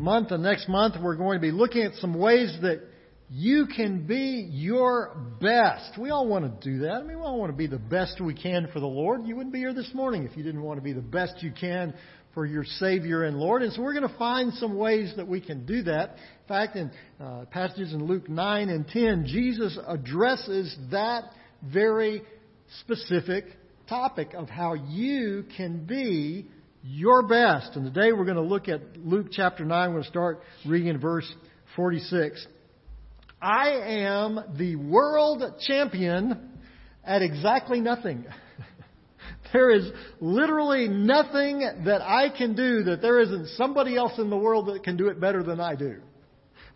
month and next month, we're going to be looking at some ways that you can be your best. We all want to do that. I mean, we all want to be the best we can for the Lord. You wouldn't be here this morning if you didn't want to be the best you can for your Savior and Lord. And so we're going to find some ways that we can do that. In fact, in uh, passages in Luke 9 and 10, Jesus addresses that very specific topic of how you can be your best. And today we're going to look at Luke chapter 9. We're going to start reading verse 46. I am the world champion at exactly nothing. there is literally nothing that I can do that there isn't somebody else in the world that can do it better than I do.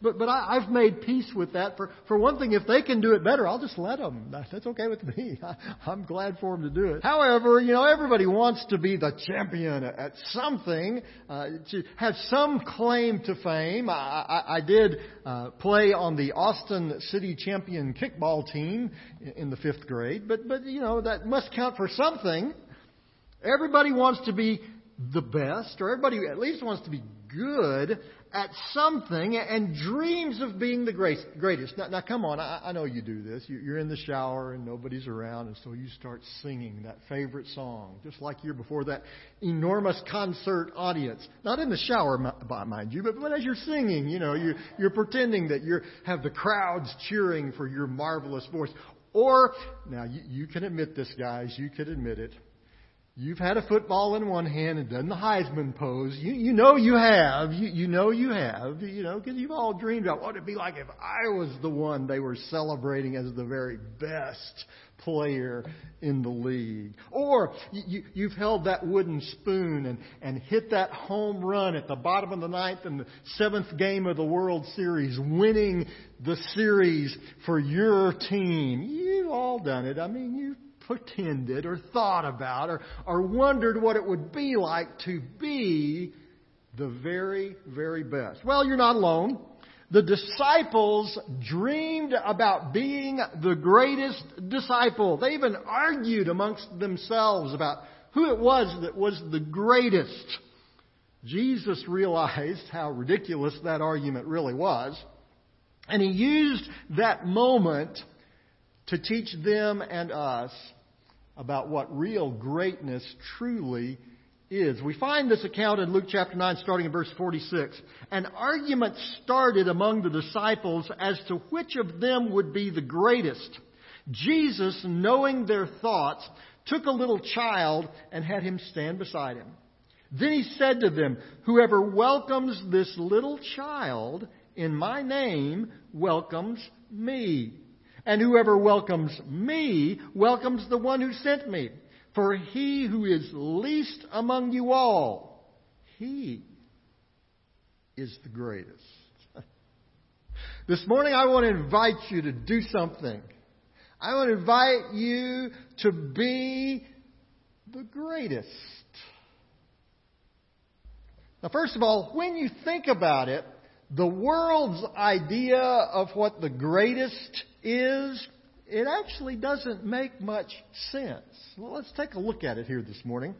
But, but I, I've made peace with that. For, for one thing, if they can do it better, I'll just let them. That's okay with me. I, I'm glad for them to do it. However, you know, everybody wants to be the champion at something, uh, to have some claim to fame. I, I, I did uh, play on the Austin City Champion kickball team in the fifth grade, but, but, you know, that must count for something. Everybody wants to be the best, or everybody at least wants to be good at something and dreams of being the greatest. Now, now come on, I, I, know you do this. You're in the shower and nobody's around, and so you start singing that favorite song, just like you're before that enormous concert audience. Not in the shower, mind you, but, but as you're singing, you know, you're, you're pretending that you have the crowds cheering for your marvelous voice. Or, now you, you can admit this, guys, you can admit it. You've had a football in one hand and done the Heisman pose. You, you know you have. You, you know you have. You know, because you've all dreamed about what it'd be like if I was the one they were celebrating as the very best player in the league. Or you, you've held that wooden spoon and, and hit that home run at the bottom of the ninth in the seventh game of the World Series, winning the series for your team. You've all done it. I mean, you've pretended or thought about or, or wondered what it would be like to be the very, very best. Well, you're not alone. The disciples dreamed about being the greatest disciple. They even argued amongst themselves about who it was that was the greatest. Jesus realized how ridiculous that argument really was. And he used that moment to teach them and us about what real greatness truly is. We find this account in Luke chapter 9, starting in verse 46. An argument started among the disciples as to which of them would be the greatest. Jesus, knowing their thoughts, took a little child and had him stand beside him. Then he said to them, Whoever welcomes this little child in my name welcomes me. And whoever welcomes me welcomes the one who sent me. For he who is least among you all, he is the greatest. this morning I want to invite you to do something. I want to invite you to be the greatest. Now, first of all, when you think about it, the world's idea of what the greatest is, it actually doesn't make much sense. Well, let's take a look at it here this morning.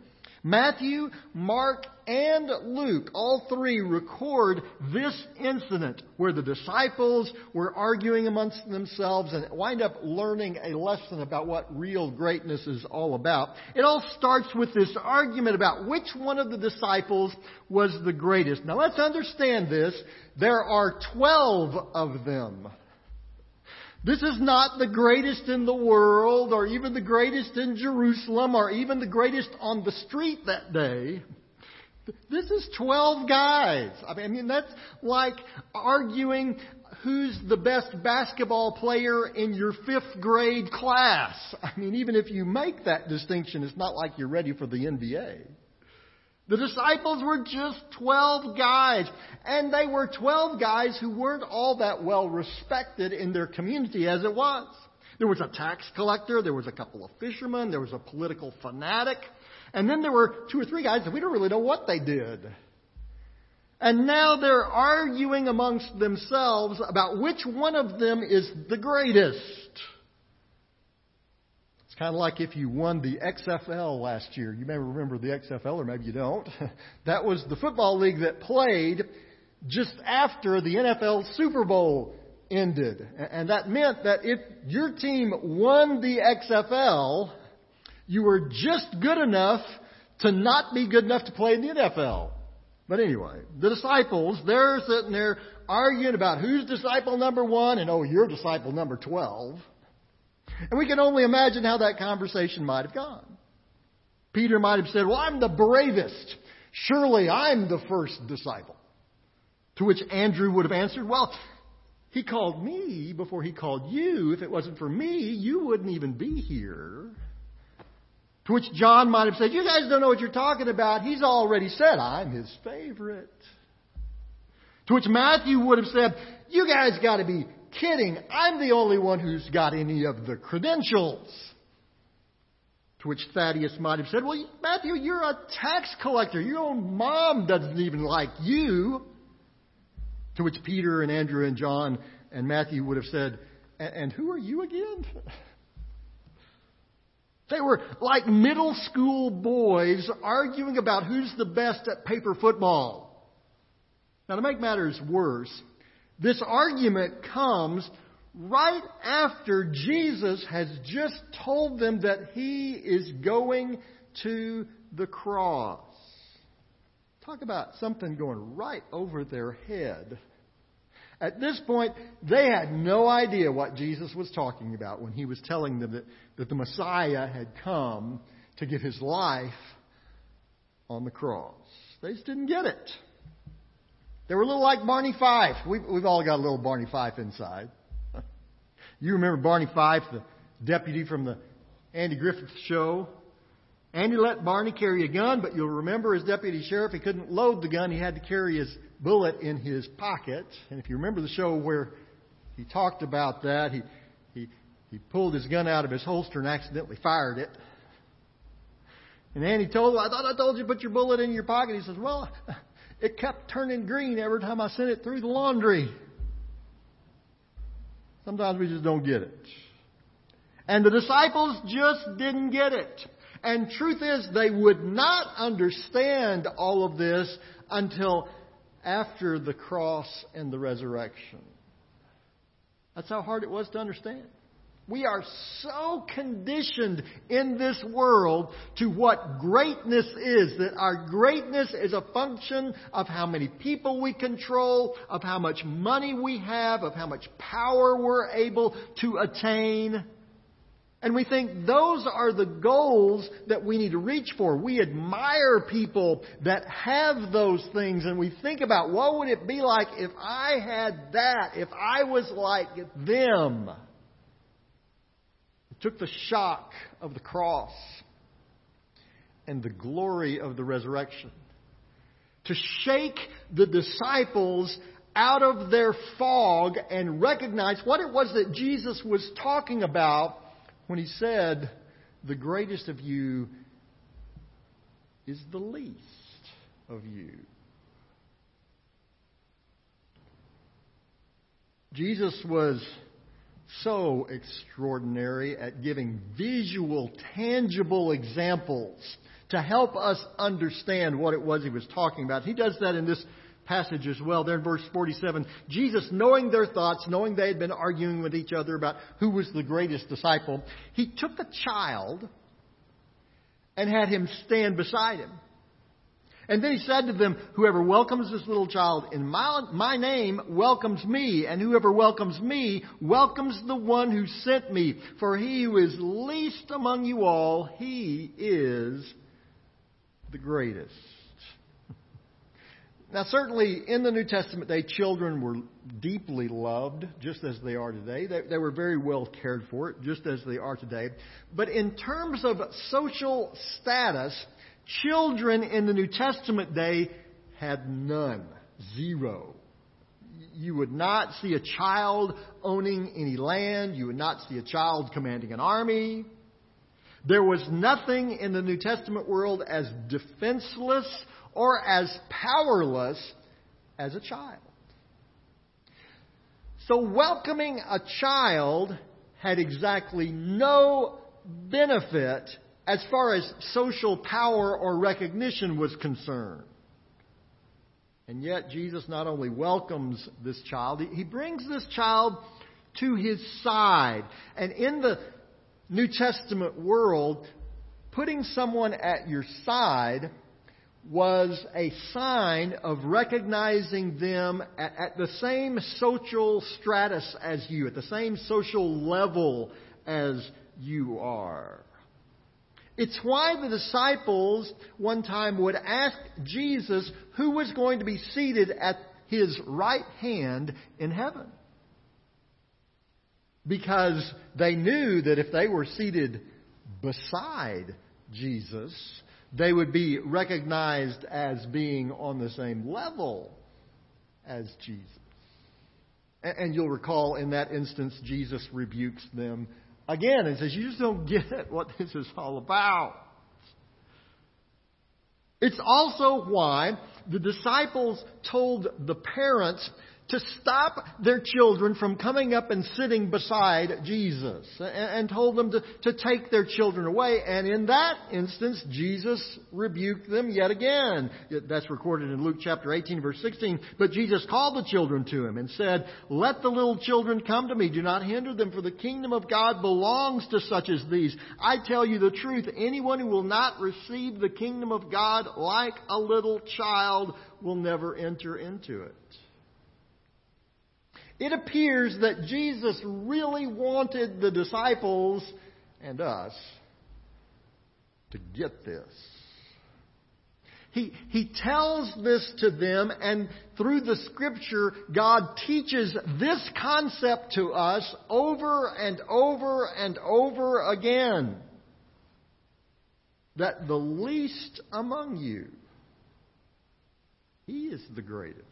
Matthew, Mark, and Luke, all three record this incident where the disciples were arguing amongst themselves and wind up learning a lesson about what real greatness is all about. It all starts with this argument about which one of the disciples was the greatest. Now let's understand this. There are twelve of them. This is not the greatest in the world or even the greatest in Jerusalem or even the greatest on the street that day. This is 12 guys. I mean, that's like arguing who's the best basketball player in your fifth grade class. I mean, even if you make that distinction, it's not like you're ready for the NBA. The disciples were just 12 guys. And they were 12 guys who weren't all that well respected in their community as it was. There was a tax collector, there was a couple of fishermen, there was a political fanatic, and then there were two or three guys that we don't really know what they did. And now they're arguing amongst themselves about which one of them is the greatest. It's kind of like if you won the XFL last year. You may remember the XFL, or maybe you don't. that was the football league that played just after the NFL Super Bowl ended. And that meant that if your team won the XFL, you were just good enough to not be good enough to play in the NFL. But anyway, the disciples, they're sitting there arguing about who's disciple number one and oh, you're disciple number 12. And we can only imagine how that conversation might have gone. Peter might have said, well, I'm the bravest. Surely I'm the first disciple. To which Andrew would have answered, well, he called me before he called you. If it wasn't for me, you wouldn't even be here. To which John might have said, You guys don't know what you're talking about. He's already said, I'm his favorite. To which Matthew would have said, You guys got to be kidding. I'm the only one who's got any of the credentials. To which Thaddeus might have said, Well, Matthew, you're a tax collector. Your own mom doesn't even like you. To which Peter and Andrew and John and Matthew would have said, And who are you again? They were like middle school boys arguing about who's the best at paper football. Now, to make matters worse, this argument comes right after Jesus has just told them that he is going to the cross. Talk about something going right over their head. At this point, they had no idea what Jesus was talking about when he was telling them that, that the Messiah had come to give his life on the cross. They just didn't get it. They were a little like Barney Fife. We've, we've all got a little Barney Fife inside. you remember Barney Fife, the deputy from the Andy Griffith show? Andy let Barney carry a gun, but you'll remember as deputy sheriff, he couldn't load the gun. He had to carry his bullet in his pocket. And if you remember the show where he talked about that, he, he, he pulled his gun out of his holster and accidentally fired it. And Andy told him, I thought I told you to put your bullet in your pocket. He says, Well, it kept turning green every time I sent it through the laundry. Sometimes we just don't get it. And the disciples just didn't get it. And truth is, they would not understand all of this until after the cross and the resurrection. That's how hard it was to understand. We are so conditioned in this world to what greatness is, that our greatness is a function of how many people we control, of how much money we have, of how much power we're able to attain. And we think those are the goals that we need to reach for. We admire people that have those things and we think about what would it be like if I had that, if I was like them. Took the shock of the cross and the glory of the resurrection to shake the disciples out of their fog and recognize what it was that Jesus was talking about when he said, The greatest of you is the least of you. Jesus was so extraordinary at giving visual, tangible examples to help us understand what it was he was talking about. He does that in this passage as well. There in verse 47, Jesus, knowing their thoughts, knowing they had been arguing with each other about who was the greatest disciple, he took a child and had him stand beside him. And then he said to them, Whoever welcomes this little child in my, my name welcomes me, and whoever welcomes me welcomes the one who sent me. For he who is least among you all, he is the greatest. Now, certainly in the New Testament day, children were deeply loved, just as they are today. They, they, were very well cared for, just as they are today. But in terms of social status, children in the New Testament day had none. Zero. You would not see a child owning any land. You would not see a child commanding an army. There was nothing in the New Testament world as defenseless or as powerless as a child. So welcoming a child had exactly no benefit as far as social power or recognition was concerned. And yet, Jesus not only welcomes this child, he brings this child to his side. And in the New Testament world, putting someone at your side was a sign of recognizing them at, at, the same social stratus as you, at the same social level as you are. It's why the disciples one time would ask Jesus who was going to be seated at his right hand in heaven. Because they knew that if they were seated beside Jesus, they would be recognized as being on the same level as Jesus. And you'll recall in that instance, Jesus rebukes them again and says, You just don't get what this is all about. It's also why the disciples told the parents to stop their children from coming up and sitting beside Jesus and, told them to, to take their children away. And in that instance, Jesus rebuked them yet again. That's recorded in Luke chapter 18 verse 16. But Jesus called the children to him and said, Let the little children come to me. Do not hinder them for the kingdom of God belongs to such as these. I tell you the truth. Anyone who will not receive the kingdom of God like a little child will never enter into it. It appears that Jesus really wanted the disciples and us to get this. He, he tells this to them, and through the scripture, God teaches this concept to us over and over and over again. That the least among you, He is the greatest.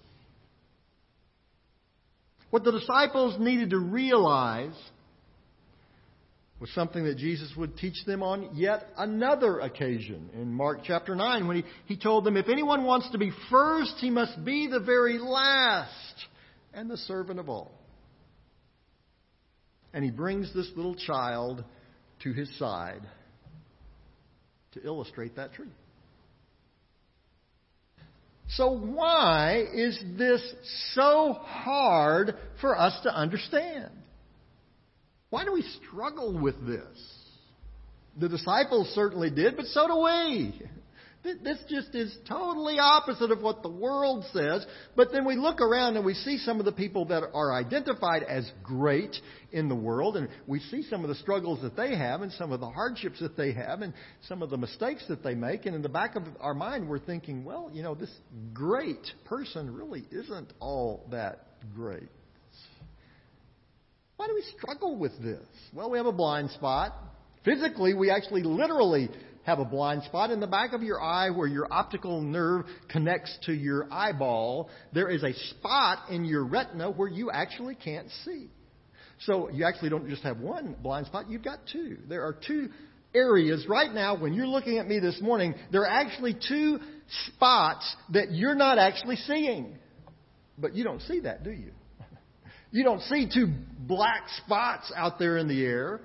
What the disciples needed to realize was something that Jesus would teach them on yet another occasion in Mark chapter 9 when he, he told them, If anyone wants to be first, he must be the very last and the servant of all. And he brings this little child to his side to illustrate that truth. So why is this so hard for us to understand? Why do we struggle with this? The disciples certainly did, but so do we. This just is totally opposite of what the world says. But then we look around and we see some of the people that are identified as great in the world, and we see some of the struggles that they have, and some of the hardships that they have, and some of the mistakes that they make. And in the back of our mind, we're thinking, well, you know, this great person really isn't all that great. Why do we struggle with this? Well, we have a blind spot. Physically, we actually literally have a blind spot in the back of your eye where your optical nerve connects to your eyeball. There is a spot in your retina where you actually can't see. So you actually don't just have one blind spot, you've got two. There are two areas right now when you're looking at me this morning, there are actually two spots that you're not actually seeing. But you don't see that, do you? You don't see two black spots out there in the air.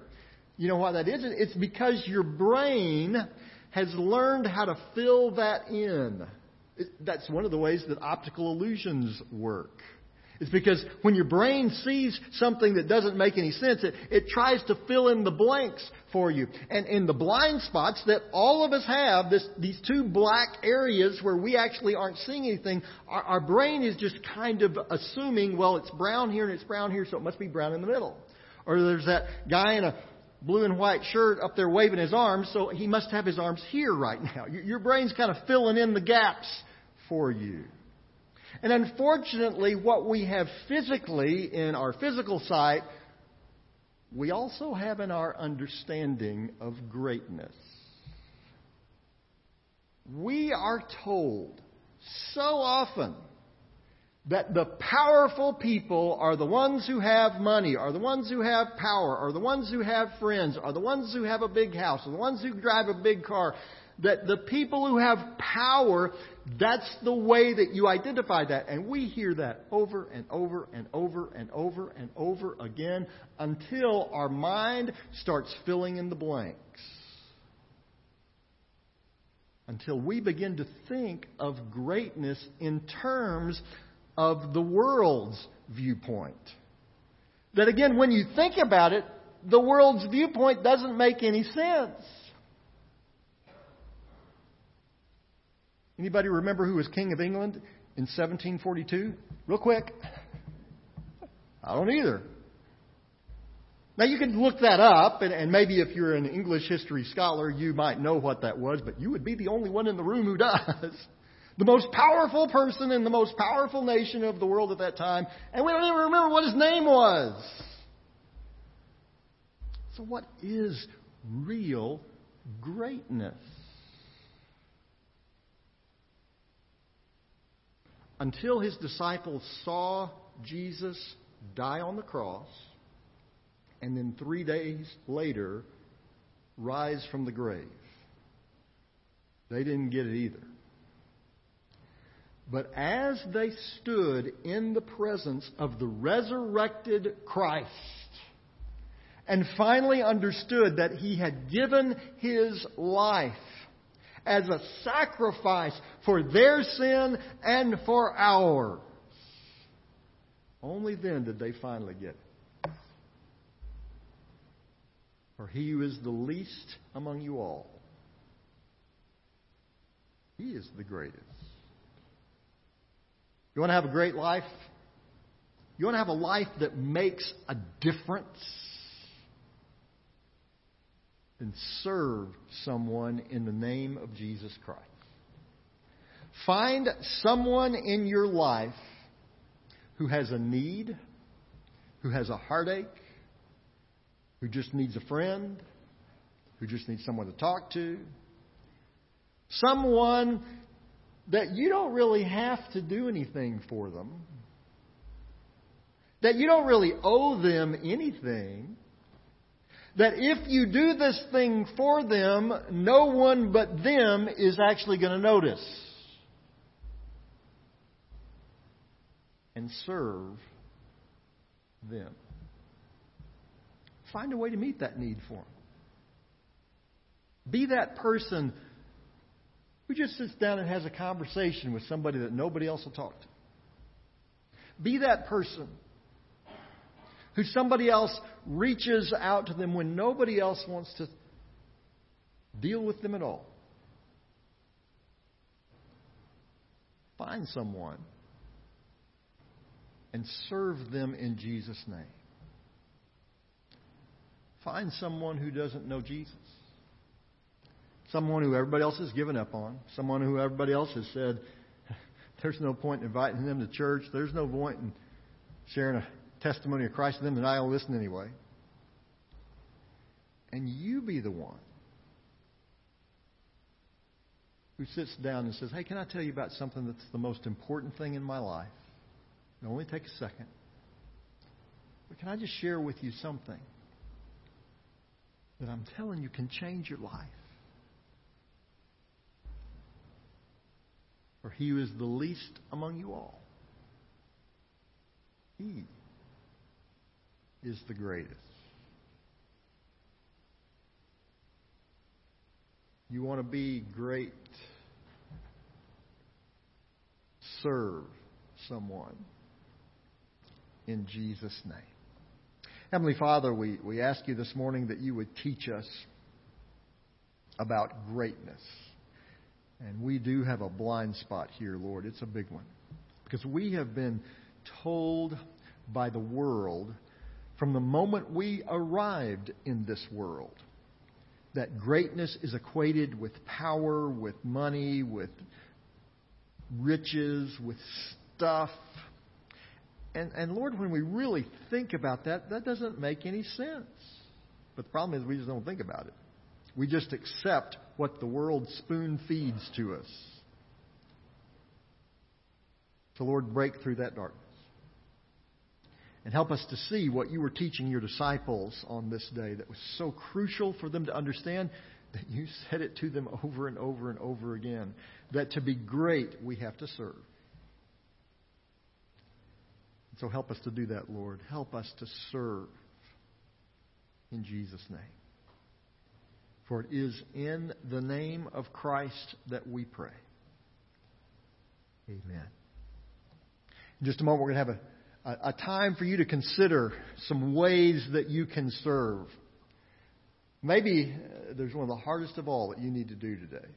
You know why that is? It's because your brain has learned how to fill that in. That's one of the ways that optical illusions work. It's because when your brain sees something that doesn't make any sense, it, it tries to fill in the blanks for you. And in the blind spots that all of us have, this, these two black areas where we actually aren't seeing anything, our, our brain is just kind of assuming, well, it's brown here and it's brown here, so it must be brown in the middle. Or there's that guy in a blue and white shirt up there waving his arms, so he must have his arms here right now. Your brain's kind of filling in the gaps for you. And unfortunately, what we have physically in our physical sight, we also have in our understanding of greatness. We are told so often that the powerful people are the ones who have money, are the ones who have power, are the ones who have friends, are the ones who have a big house, are the ones who drive a big car. That the people who have power, that's the way that you identify that. And we hear that over and over and over and over and over again until our mind starts filling in the blanks. until we begin to think of greatness in terms of the world's viewpoint. That again, when you think about it, the world's viewpoint doesn't make any sense. Anybody remember who was King of England in 1742? Real quick. I don't either. Now you can look that up, and, and, maybe if you're an English history scholar, you might know what that was, but you would be the only one in the room who does. The most powerful person in the most powerful nation of the world at that time, and we don't even remember what his name was. So, what is real greatness? Until his disciples saw Jesus die on the cross, and then three days later rise from the grave. They didn't get it either. But as they stood in the presence of the resurrected Christ and finally understood that he had given his life as a sacrifice for their sin and for ours, only then did they finally get it. For he who is the least among you all, he is the greatest. You want to have a great life? You want to have a life that makes a difference? Then serve someone in the name of Jesus Christ. Find someone in your life who has a need, who has a heartache, who just needs a friend, who just needs someone to talk to, someone that you don't really have to do anything for them, that you don't really owe them anything, that if you do this thing for them, no one but them is actually going to notice. and serve them. Find a way to meet that need for them. Be that person who just sits down and has a conversation with somebody that nobody else will talk to. Be that person who somebody else reaches out to them when nobody else wants to deal with them at all. Find someone and serve them in Jesus' name. Find someone who doesn't know Jesus. Someone who everybody else has given up on. Someone who everybody else has said, there's no point in inviting them to church. There's no point in sharing a testimony of Christ to them, and I'll listen anyway. And you be the one who sits down and says, Hey, can I tell you about something that's the most important thing in my life? It'll only take a second. But can I just share with you something that I'm telling you can change your life? For he who is the least among you all, he is the greatest. You want to be great? Serve someone in Jesus' name. Heavenly Father, we, we ask you this morning that you would teach us about greatness. And we do have a blind spot here, Lord. It's a big one. Because we have been told by the world from the moment we arrived in this world that greatness is equated with power, with money, with riches, with stuff, and, and Lord, when we really think about that, that doesn't make any sense. But the problem is we just don't think about it. We just accept what the world spoon feeds to us. So, Lord, break through that darkness. And help us to see what you were teaching your disciples on this day that was so crucial for them to understand that you said it to them over and over and over again. That to be great, we have to serve. So help us to do that, Lord. Help us to serve in Jesus' name. For it is in the name of Christ that we pray. Amen. In just a moment, we're going to have a, a, a time for you to consider some ways that you can serve. Maybe uh, there's one of the hardest of all that you need to do today.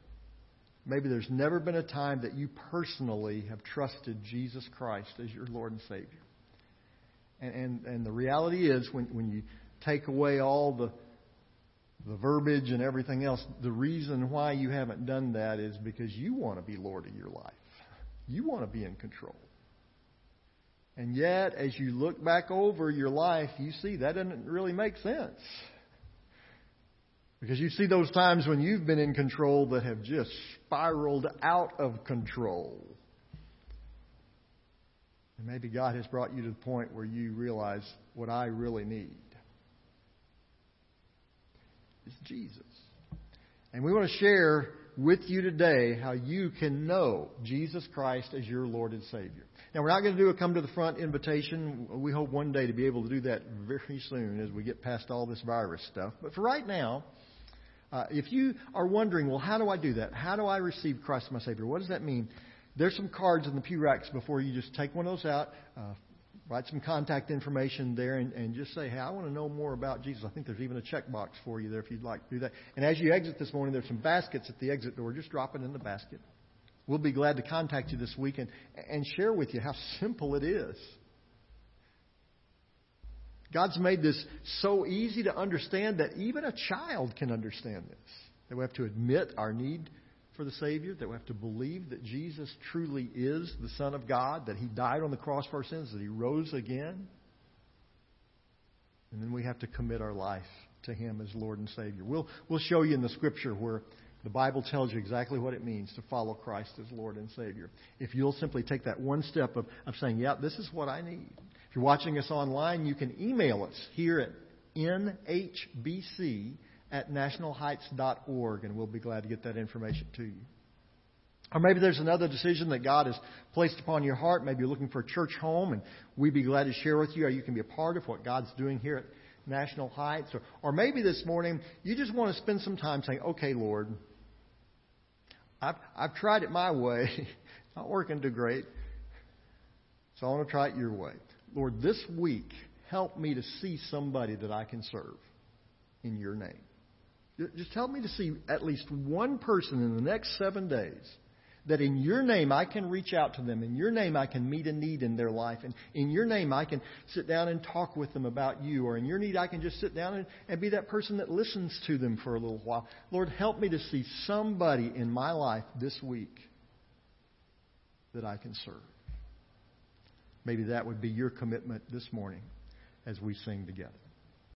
Maybe there's never been a time that you personally have trusted Jesus Christ as your Lord and Savior. And, and, and the reality is, when, when you take away all the, the verbiage and everything else, the reason why you haven't done that is because you want to be Lord of your life. You want to be in control. And yet, as you look back over your life, you see that doesn't really make sense. Because you see those times when you've been in control that have just spiraled out of control. And maybe God has brought you to the point where you realize what I really need is Jesus. And we want to share with you today how you can know Jesus Christ as your Lord and Savior. Now, we're not going to do a come to the front invitation. We hope one day to be able to do that very soon as we get past all this virus stuff. But for right now, uh, if you are wondering, well, how do I do that? How do I receive Christ as my Savior? What does that mean? There's some cards in the pew racks before you just take one of those out, uh, write some contact information there, and, and just say, hey, I want to know more about Jesus. I think there's even a checkbox for you there if you'd like to do that. And as you exit this morning, there's some baskets at the exit door. Just drop it in the basket. We'll be glad to contact you this week and, and share with you how simple it is. God's made this so easy to understand that even a child can understand this. That we have to admit our need for the Savior, that we have to believe that Jesus truly is the Son of God, that He died on the cross for our sins, that He rose again. And then we have to commit our life to Him as Lord and Savior. We'll, we'll show you in the Scripture where the Bible tells you exactly what it means to follow Christ as Lord and Savior. If you'll simply take that one step of, of saying, yeah, this is what I need. If you're watching us online, you can email us here at nhbc at nationalheights.org, and we'll be glad to get that information to you. Or maybe there's another decision that God has placed upon your heart. Maybe you're looking for a church home, and we'd be glad to share with you how you can be a part of what God's doing here at National Heights. Or, or maybe this morning you just want to spend some time saying, okay, Lord, I've, I've tried it my way. Not working too great. So I want to try it your way. Lord, this week, help me to see somebody that I can serve in your name. Just help me to see at least one person in the next seven days that in your name I can reach out to them. In your name I can meet a need in their life. And in your name I can sit down and talk with them about you. Or in your need I can just sit down and, and be that person that listens to them for a little while. Lord, help me to see somebody in my life this week that I can serve. Maybe that would be your commitment this morning as we sing together.